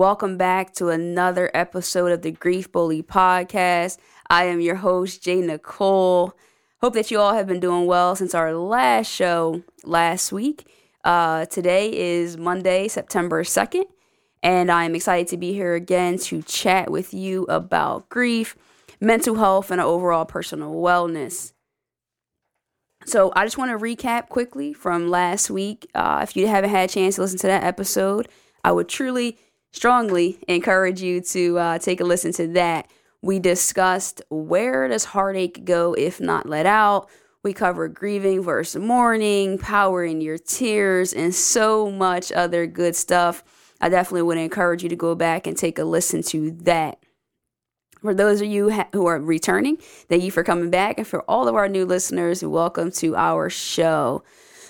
Welcome back to another episode of the Grief Bully Podcast. I am your host, J. Nicole. Hope that you all have been doing well since our last show last week. Uh, today is Monday, September 2nd, and I'm excited to be here again to chat with you about grief, mental health, and overall personal wellness. So, I just want to recap quickly from last week. Uh, if you haven't had a chance to listen to that episode, I would truly strongly encourage you to uh, take a listen to that. We discussed where does heartache go if not let out. We cover grieving versus mourning, power in your tears, and so much other good stuff. I definitely would encourage you to go back and take a listen to that. For those of you ha- who are returning, thank you for coming back. And for all of our new listeners, welcome to our show.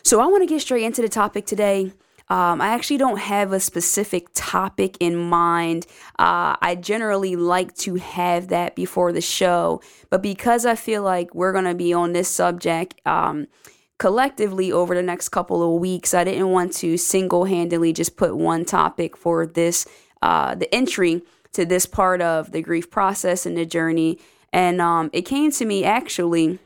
So, I want to get straight into the topic today. Um, I actually don't have a specific topic in mind. Uh, I generally like to have that before the show, but because I feel like we're going to be on this subject um, collectively over the next couple of weeks, I didn't want to single handedly just put one topic for this, uh, the entry to this part of the grief process and the journey. And um, it came to me actually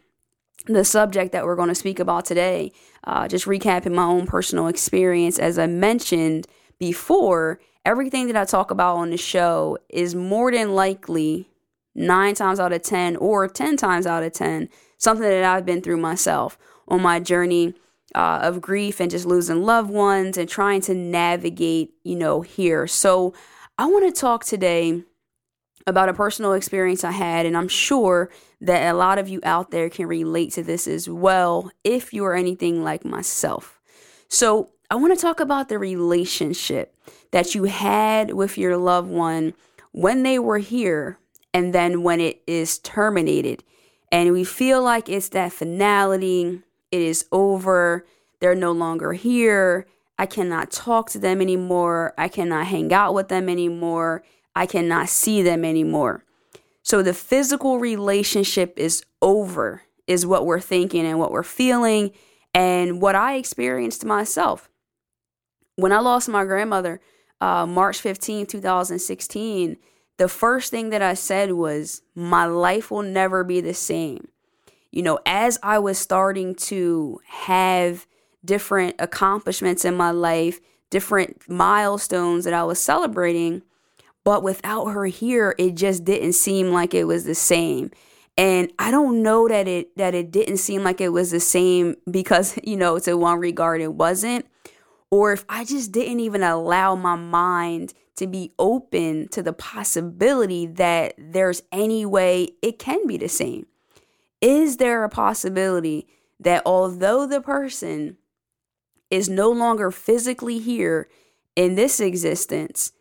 the subject that we're going to speak about today. Uh, just recapping my own personal experience, as I mentioned before, everything that I talk about on the show is more than likely nine times out of 10 or 10 times out of 10 something that I've been through myself on my journey uh, of grief and just losing loved ones and trying to navigate, you know, here. So I want to talk today about a personal experience I had, and I'm sure that a lot of you out there can relate to this as well if you are anything like myself. So, I want to talk about the relationship that you had with your loved one when they were here and then when it is terminated. And we feel like it's that finality, it is over, they're no longer here. I cannot talk to them anymore. I cannot hang out with them anymore. I cannot see them anymore. So the physical relationship is over, is what we're thinking and what we're feeling, and what I experienced myself. When I lost my grandmother, uh, March 15, 2016, the first thing that I said was, My life will never be the same. You know, as I was starting to have different accomplishments in my life, different milestones that I was celebrating, but without her here, it just didn't seem like it was the same. And I don't know that it that it didn't seem like it was the same because, you know, to one regard it wasn't. Or if I just didn't even allow my mind to be open to the possibility that there's any way it can be the same. Is there a possibility that although the person is no longer physically here in this existence,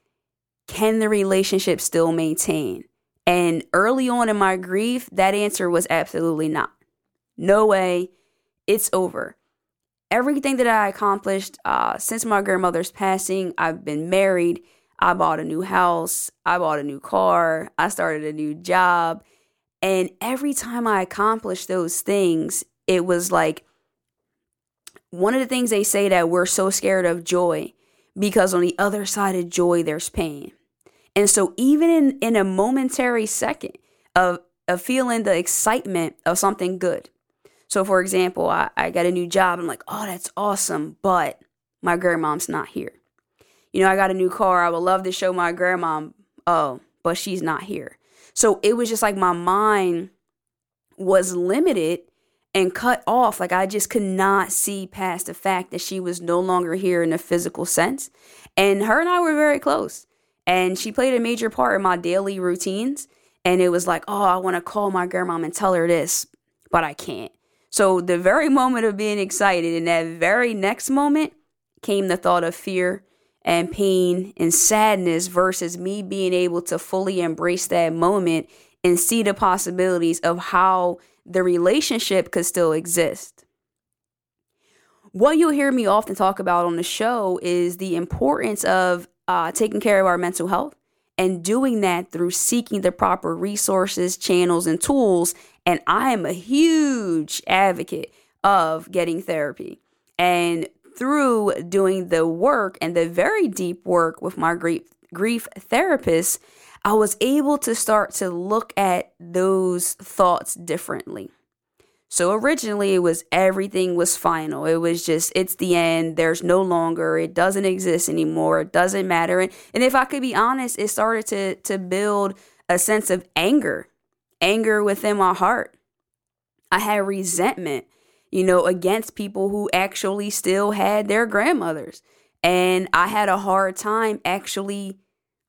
can the relationship still maintain? And early on in my grief, that answer was absolutely not. No way. It's over. Everything that I accomplished uh, since my grandmother's passing, I've been married. I bought a new house. I bought a new car. I started a new job. And every time I accomplished those things, it was like one of the things they say that we're so scared of joy because on the other side of joy, there's pain. And so, even in, in a momentary second of, of feeling the excitement of something good. So, for example, I, I got a new job. I'm like, oh, that's awesome. But my grandmom's not here. You know, I got a new car. I would love to show my grandmom, oh, but she's not here. So, it was just like my mind was limited and cut off. Like I just could not see past the fact that she was no longer here in a physical sense. And her and I were very close. And she played a major part in my daily routines. And it was like, oh, I want to call my grandmom and tell her this, but I can't. So the very moment of being excited, in that very next moment, came the thought of fear and pain and sadness versus me being able to fully embrace that moment and see the possibilities of how the relationship could still exist. What you'll hear me often talk about on the show is the importance of uh, taking care of our mental health and doing that through seeking the proper resources, channels, and tools. And I am a huge advocate of getting therapy. And through doing the work and the very deep work with my grief, grief therapist, I was able to start to look at those thoughts differently. So originally it was everything was final. It was just it's the end. There's no longer. It doesn't exist anymore. It doesn't matter. And, and if I could be honest, it started to to build a sense of anger, anger within my heart. I had resentment, you know, against people who actually still had their grandmothers. And I had a hard time actually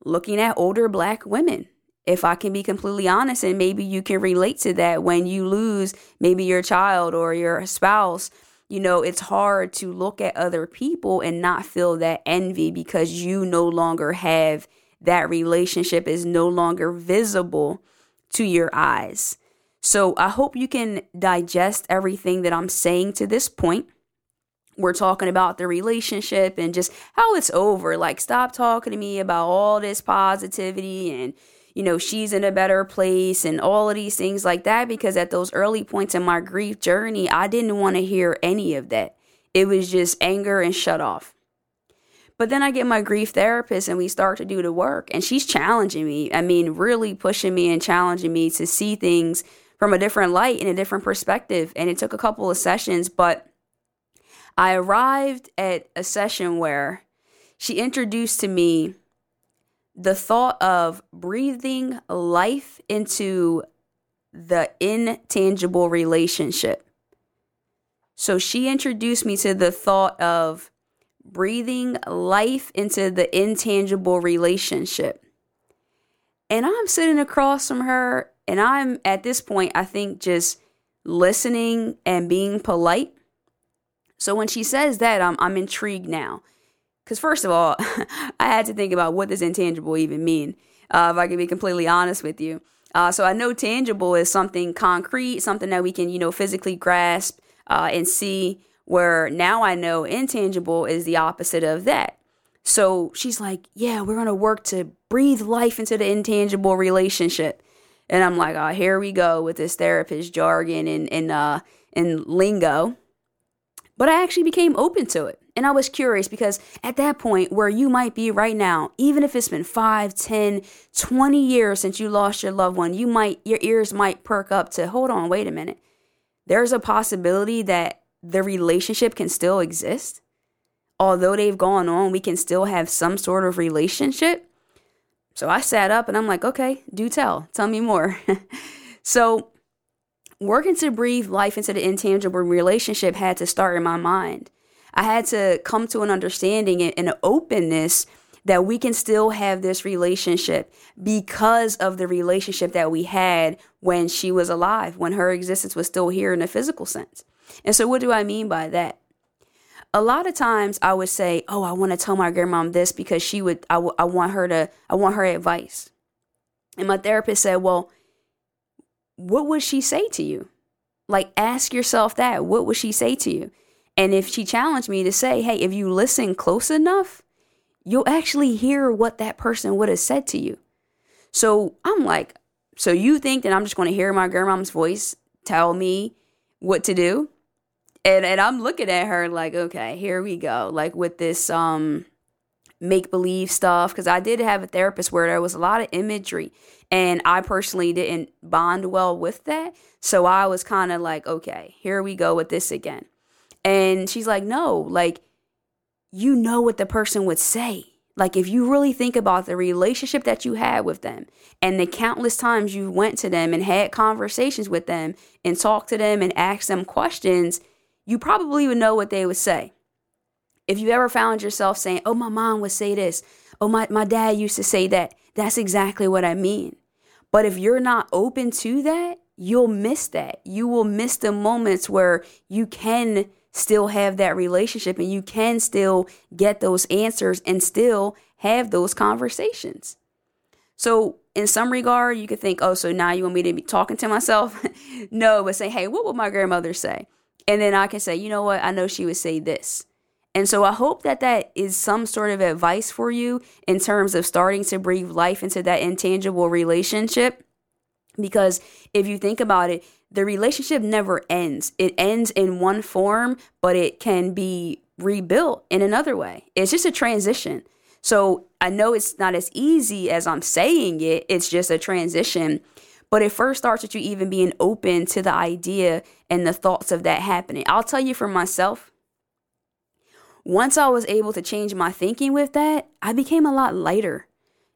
looking at older black women if I can be completely honest, and maybe you can relate to that when you lose maybe your child or your spouse, you know, it's hard to look at other people and not feel that envy because you no longer have that relationship is no longer visible to your eyes. So I hope you can digest everything that I'm saying to this point. We're talking about the relationship and just how it's over. Like, stop talking to me about all this positivity and you know, she's in a better place and all of these things like that. Because at those early points in my grief journey, I didn't want to hear any of that. It was just anger and shut off. But then I get my grief therapist and we start to do the work, and she's challenging me. I mean, really pushing me and challenging me to see things from a different light and a different perspective. And it took a couple of sessions, but I arrived at a session where she introduced to me the thought of breathing life into the intangible relationship. So she introduced me to the thought of breathing life into the intangible relationship. And I'm sitting across from her, and I'm at this point, I think, just listening and being polite. So when she says that, I'm, I'm intrigued now. Because, first of all, I had to think about what does intangible even mean, uh, if I can be completely honest with you. Uh, so I know tangible is something concrete, something that we can, you know, physically grasp uh, and see, where now I know intangible is the opposite of that. So she's like, yeah, we're going to work to breathe life into the intangible relationship. And I'm like, oh, here we go with this therapist jargon and, and, uh, and lingo. But I actually became open to it. And I was curious because at that point where you might be right now, even if it's been 5, 10, 20 years since you lost your loved one, you might your ears might perk up to, "Hold on, wait a minute. There's a possibility that the relationship can still exist. Although they've gone on, we can still have some sort of relationship." So I sat up and I'm like, "Okay, do tell. Tell me more." so working to breathe life into the intangible relationship had to start in my mind. I had to come to an understanding and an openness that we can still have this relationship because of the relationship that we had when she was alive, when her existence was still here in a physical sense. And so, what do I mean by that? A lot of times I would say, Oh, I want to tell my grandmom this because she would, I, w- I want her to, I want her advice. And my therapist said, Well, what would she say to you? Like, ask yourself that. What would she say to you? And if she challenged me to say, hey, if you listen close enough, you'll actually hear what that person would have said to you. So I'm like, so you think that I'm just going to hear my grandmom's voice tell me what to do? And and I'm looking at her like, okay, here we go. Like with this um make believe stuff because I did have a therapist where there was a lot of imagery and I personally didn't bond well with that. So I was kind of like, okay, here we go with this again. And she's like, no, like, you know what the person would say. Like, if you really think about the relationship that you had with them and the countless times you went to them and had conversations with them and talked to them and asked them questions, you probably would know what they would say. If you ever found yourself saying, oh, my mom would say this, oh, my, my dad used to say that, that's exactly what I mean. But if you're not open to that, you'll miss that. You will miss the moments where you can still have that relationship and you can still get those answers and still have those conversations. So, in some regard, you could think, oh, so now you want me to be talking to myself? no, but say, hey, what would my grandmother say? And then I can say, you know what? I know she would say this. And so I hope that that is some sort of advice for you in terms of starting to breathe life into that intangible relationship. Because if you think about it, the relationship never ends. It ends in one form, but it can be rebuilt in another way. It's just a transition. So I know it's not as easy as I'm saying it, it's just a transition. But it first starts with you even being open to the idea and the thoughts of that happening. I'll tell you for myself, once I was able to change my thinking with that, I became a lot lighter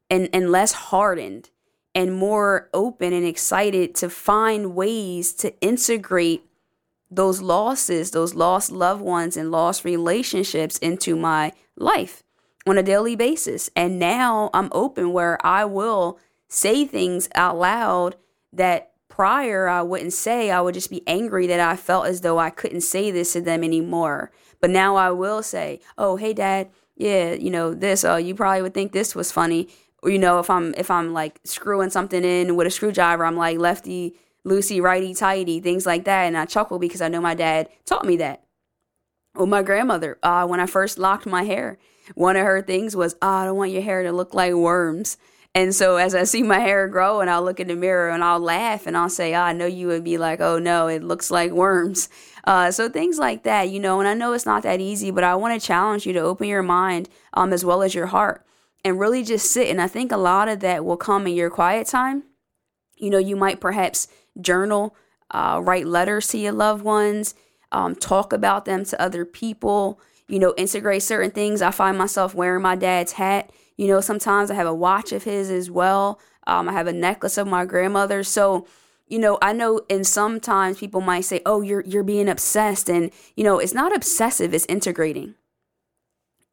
and, and less hardened and more open and excited to find ways to integrate those losses, those lost loved ones and lost relationships into my life on a daily basis. And now I'm open where I will say things out loud that prior I wouldn't say. I would just be angry that I felt as though I couldn't say this to them anymore. But now I will say, "Oh, hey dad, yeah, you know, this oh, you probably would think this was funny." Or, you know, if I'm if I'm like screwing something in with a screwdriver, I'm like lefty loosey, righty tighty, things like that, and I chuckle because I know my dad taught me that. Or my grandmother, uh, when I first locked my hair, one of her things was, oh, I don't want your hair to look like worms. And so as I see my hair grow and I'll look in the mirror and I'll laugh and I'll say, oh, I know you would be like, oh no, it looks like worms. Uh, so things like that, you know, and I know it's not that easy, but I want to challenge you to open your mind um, as well as your heart and really just sit. And I think a lot of that will come in your quiet time. You know, you might perhaps journal, uh, write letters to your loved ones, um, talk about them to other people, you know, integrate certain things. I find myself wearing my dad's hat you know, sometimes I have a watch of his as well. Um, I have a necklace of my grandmother. So, you know, I know and sometimes people might say, "Oh, you're you're being obsessed." And, you know, it's not obsessive, it's integrating.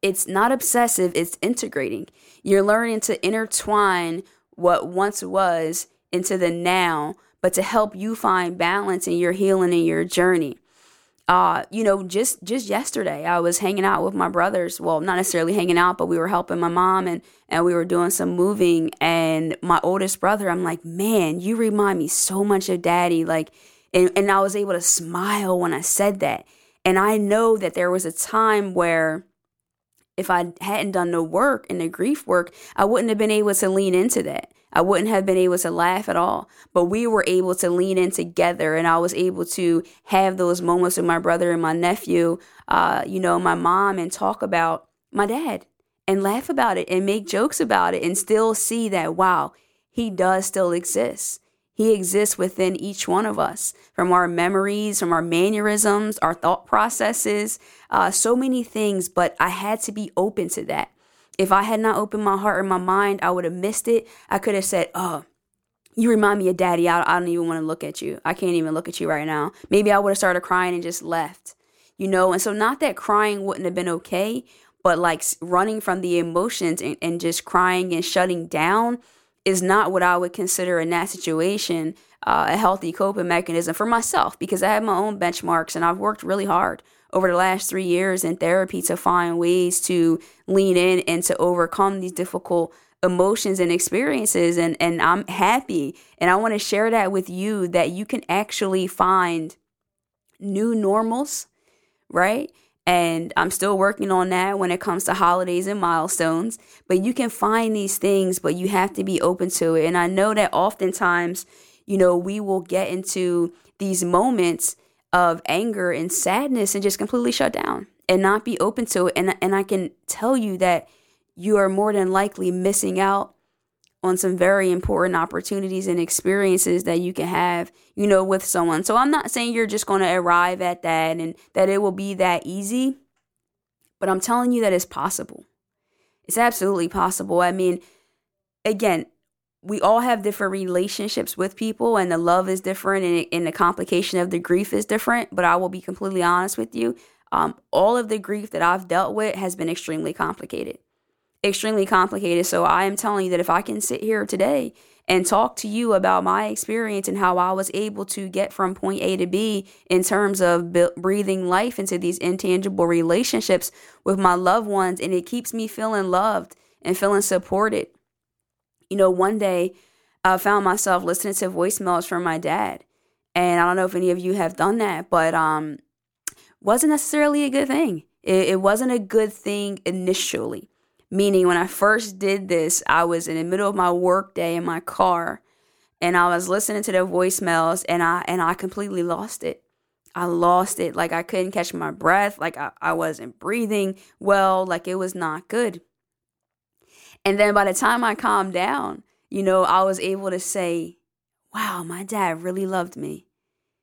It's not obsessive, it's integrating. You're learning to intertwine what once was into the now, but to help you find balance in your healing and your journey uh, you know, just just yesterday I was hanging out with my brothers. Well, not necessarily hanging out, but we were helping my mom and and we were doing some moving. And my oldest brother, I'm like, man, you remind me so much of daddy. Like, and and I was able to smile when I said that. And I know that there was a time where if I hadn't done the work and the grief work, I wouldn't have been able to lean into that. I wouldn't have been able to laugh at all. But we were able to lean in together, and I was able to have those moments with my brother and my nephew, uh, you know, my mom, and talk about my dad and laugh about it and make jokes about it and still see that, wow, he does still exist. He exists within each one of us from our memories, from our mannerisms, our thought processes, uh, so many things. But I had to be open to that. If I had not opened my heart or my mind, I would have missed it. I could have said, Oh, you remind me of daddy. I, I don't even want to look at you. I can't even look at you right now. Maybe I would have started crying and just left, you know? And so, not that crying wouldn't have been okay, but like running from the emotions and, and just crying and shutting down is not what I would consider in that situation uh, a healthy coping mechanism for myself because I have my own benchmarks and I've worked really hard over the last three years in therapy to find ways to lean in and to overcome these difficult emotions and experiences and and I'm happy and I want to share that with you that you can actually find new normals, right? And I'm still working on that when it comes to holidays and milestones. But you can find these things, but you have to be open to it. And I know that oftentimes, you know, we will get into these moments of anger and sadness and just completely shut down and not be open to it. And, and I can tell you that you are more than likely missing out on some very important opportunities and experiences that you can have, you know, with someone. So I'm not saying you're just going to arrive at that and that it will be that easy, but I'm telling you that it's possible. It's absolutely possible. I mean, again, we all have different relationships with people and the love is different and, and the complication of the grief is different but i will be completely honest with you um, all of the grief that i've dealt with has been extremely complicated. Extremely complicated. So i am telling you that if i can sit here today and talk to you about my experience and how i was able to get from point a to b in terms of breathing life into these intangible relationships with my loved ones and it keeps me feeling loved and feeling supported You know, one day I found myself listening to voicemails from my dad. And I don't know if any of you have done that, but um wasn't necessarily a good thing. It, it wasn't a good thing initially. Meaning when I first did this, I was in the middle of my work day in my car and I was listening to their voicemails and I and I completely lost it. I lost it. Like I couldn't catch my breath. Like I, I wasn't breathing well. Like it was not good. And then by the time I calmed down, you know, I was able to say, wow, my dad really loved me.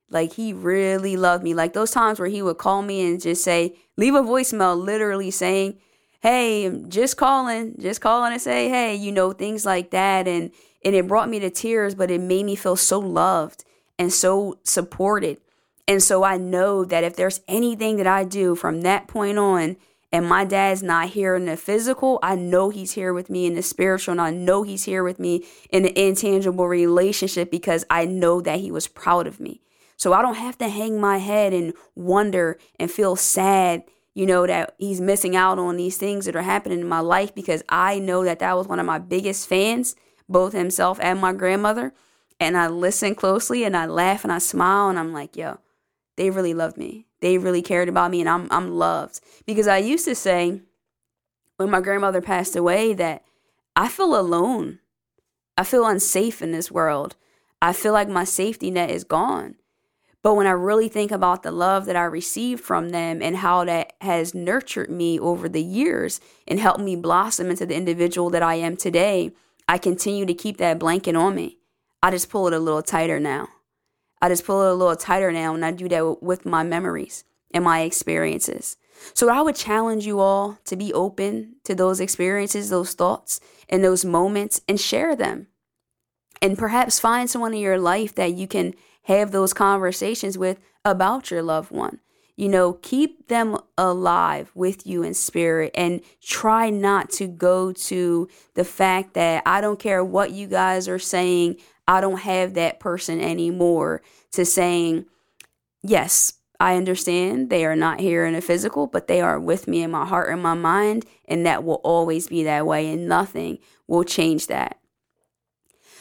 Like he really loved me. Like those times where he would call me and just say, leave a voicemail, literally saying, hey, just calling, just calling and say, hey, you know, things like that. And and it brought me to tears, but it made me feel so loved and so supported. And so I know that if there's anything that I do from that point on, and my dad's not here in the physical, I know he's here with me in the spiritual, and I know he's here with me in the intangible relationship because I know that he was proud of me. So I don't have to hang my head and wonder and feel sad, you know, that he's missing out on these things that are happening in my life because I know that that was one of my biggest fans, both himself and my grandmother. And I listen closely and I laugh and I smile and I'm like, yo, they really love me. They really cared about me and I'm I'm loved. Because I used to say when my grandmother passed away that I feel alone. I feel unsafe in this world. I feel like my safety net is gone. But when I really think about the love that I received from them and how that has nurtured me over the years and helped me blossom into the individual that I am today, I continue to keep that blanket on me. I just pull it a little tighter now. I just pull it a little tighter now, and I do that with my memories and my experiences. So I would challenge you all to be open to those experiences, those thoughts, and those moments and share them. And perhaps find someone in your life that you can have those conversations with about your loved one. You know, keep them alive with you in spirit and try not to go to the fact that I don't care what you guys are saying, I don't have that person anymore to saying, yes, I understand they are not here in a physical, but they are with me in my heart and my mind, and that will always be that way, and nothing will change that.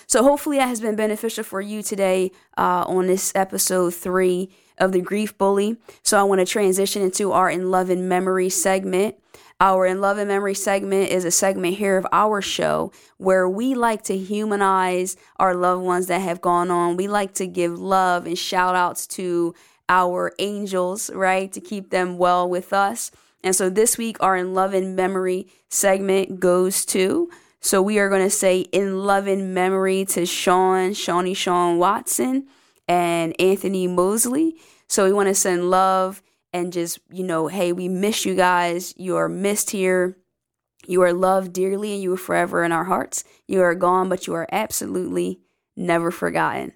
So, hopefully, that has been beneficial for you today uh, on this episode three of the Grief Bully. So, I want to transition into our In Loving Memory segment. Our In Loving Memory segment is a segment here of our show where we like to humanize our loved ones that have gone on. We like to give love and shout outs to our angels, right? To keep them well with us. And so this week, our In Loving Memory segment goes to. So we are going to say In Loving Memory to Shawn, Shawnee Shawn Watson, and Anthony Mosley. So we want to send love and just, you know, hey, we miss you guys. You are missed here. You are loved dearly and you are forever in our hearts. You are gone, but you are absolutely never forgotten.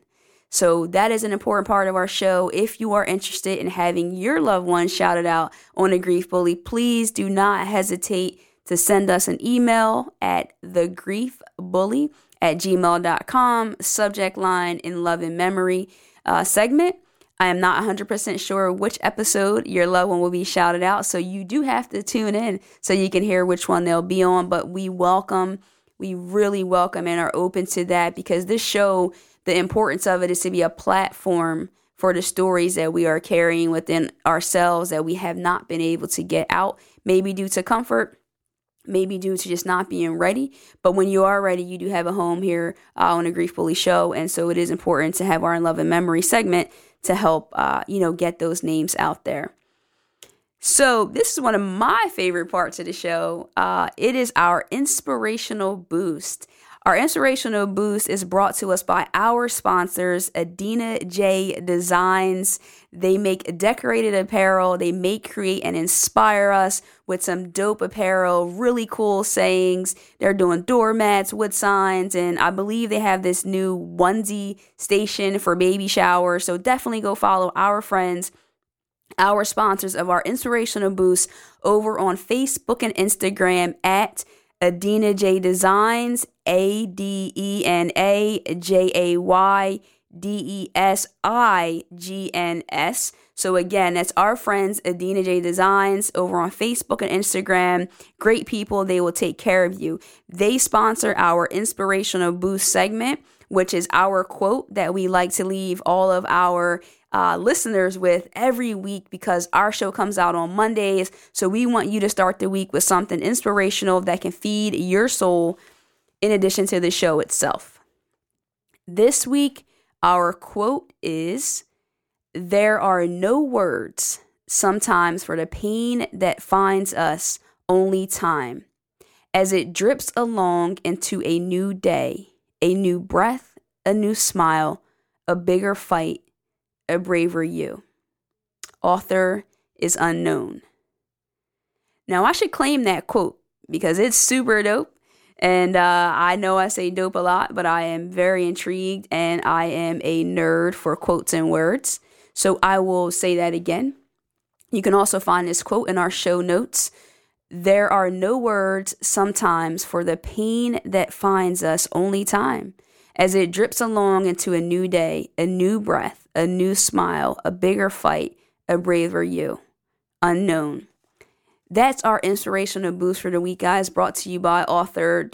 So that is an important part of our show. If you are interested in having your loved one shouted out on a grief bully, please do not hesitate to send us an email at thegriefbully at gmail.com, subject line in loving memory uh, segment. I am not 100% sure which episode your loved one will be shouted out. So you do have to tune in so you can hear which one they'll be on. But we welcome, we really welcome and are open to that because this show, the importance of it is to be a platform for the stories that we are carrying within ourselves that we have not been able to get out, maybe due to comfort, maybe due to just not being ready. But when you are ready, you do have a home here uh, on a Grief Bully show. And so it is important to have our In Loving Memory segment to help, uh, you know, get those names out there. So, this is one of my favorite parts of the show. Uh, it is our inspirational boost. Our inspirational boost is brought to us by our sponsors, Adena Jay Designs. They make decorated apparel. They make, create, and inspire us with some dope apparel, really cool sayings. They're doing doormats, wood signs, and I believe they have this new onesie station for baby showers. So definitely go follow our friends our sponsors of our inspirational boost over on Facebook and Instagram at Adena Jay Designs, A D E N A J A Y D E S I G N S. So again, that's our friends Adena Jay Designs over on Facebook and Instagram. Great people, they will take care of you. They sponsor our inspirational boost segment, which is our quote that we like to leave all of our uh, listeners with every week because our show comes out on Mondays. So we want you to start the week with something inspirational that can feed your soul in addition to the show itself. This week, our quote is There are no words sometimes for the pain that finds us, only time. As it drips along into a new day, a new breath, a new smile, a bigger fight, a braver you. Author is unknown. Now, I should claim that quote because it's super dope. And uh, I know I say dope a lot, but I am very intrigued and I am a nerd for quotes and words. So I will say that again. You can also find this quote in our show notes. There are no words sometimes for the pain that finds us, only time. As it drips along into a new day, a new breath, a new smile, a bigger fight, a braver you. Unknown. That's our inspirational boost for the week, guys, brought to you by author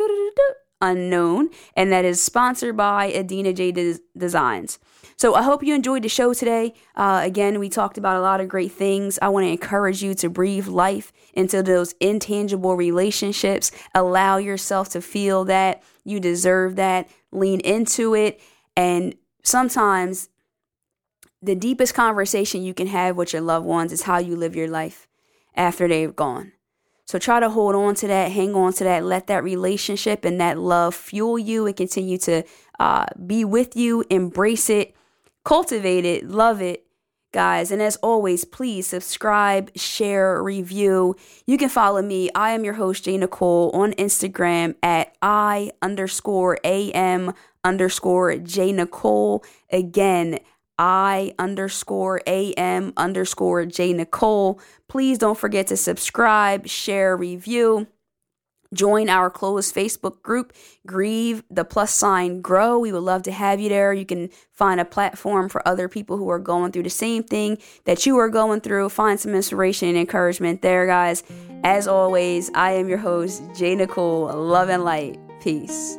Unknown, and that is sponsored by Adena Jay Des- Designs. So I hope you enjoyed the show today. Uh, again, we talked about a lot of great things. I want to encourage you to breathe life into those intangible relationships. Allow yourself to feel that you deserve that. Lean into it. And sometimes the deepest conversation you can have with your loved ones is how you live your life after they've gone. So try to hold on to that, hang on to that, let that relationship and that love fuel you and continue to uh, be with you, embrace it, cultivate it, love it, guys. And as always, please subscribe, share, review. You can follow me. I am your host, J. Nicole, on Instagram at I underscore AM underscore J Nicole. Again, I underscore AM underscore J Nicole. Please don't forget to subscribe, share, review. Join our closed Facebook group, Grieve the plus sign grow. We would love to have you there. You can find a platform for other people who are going through the same thing that you are going through. Find some inspiration and encouragement there, guys. As always, I am your host, J. Nicole. Love and light. Peace.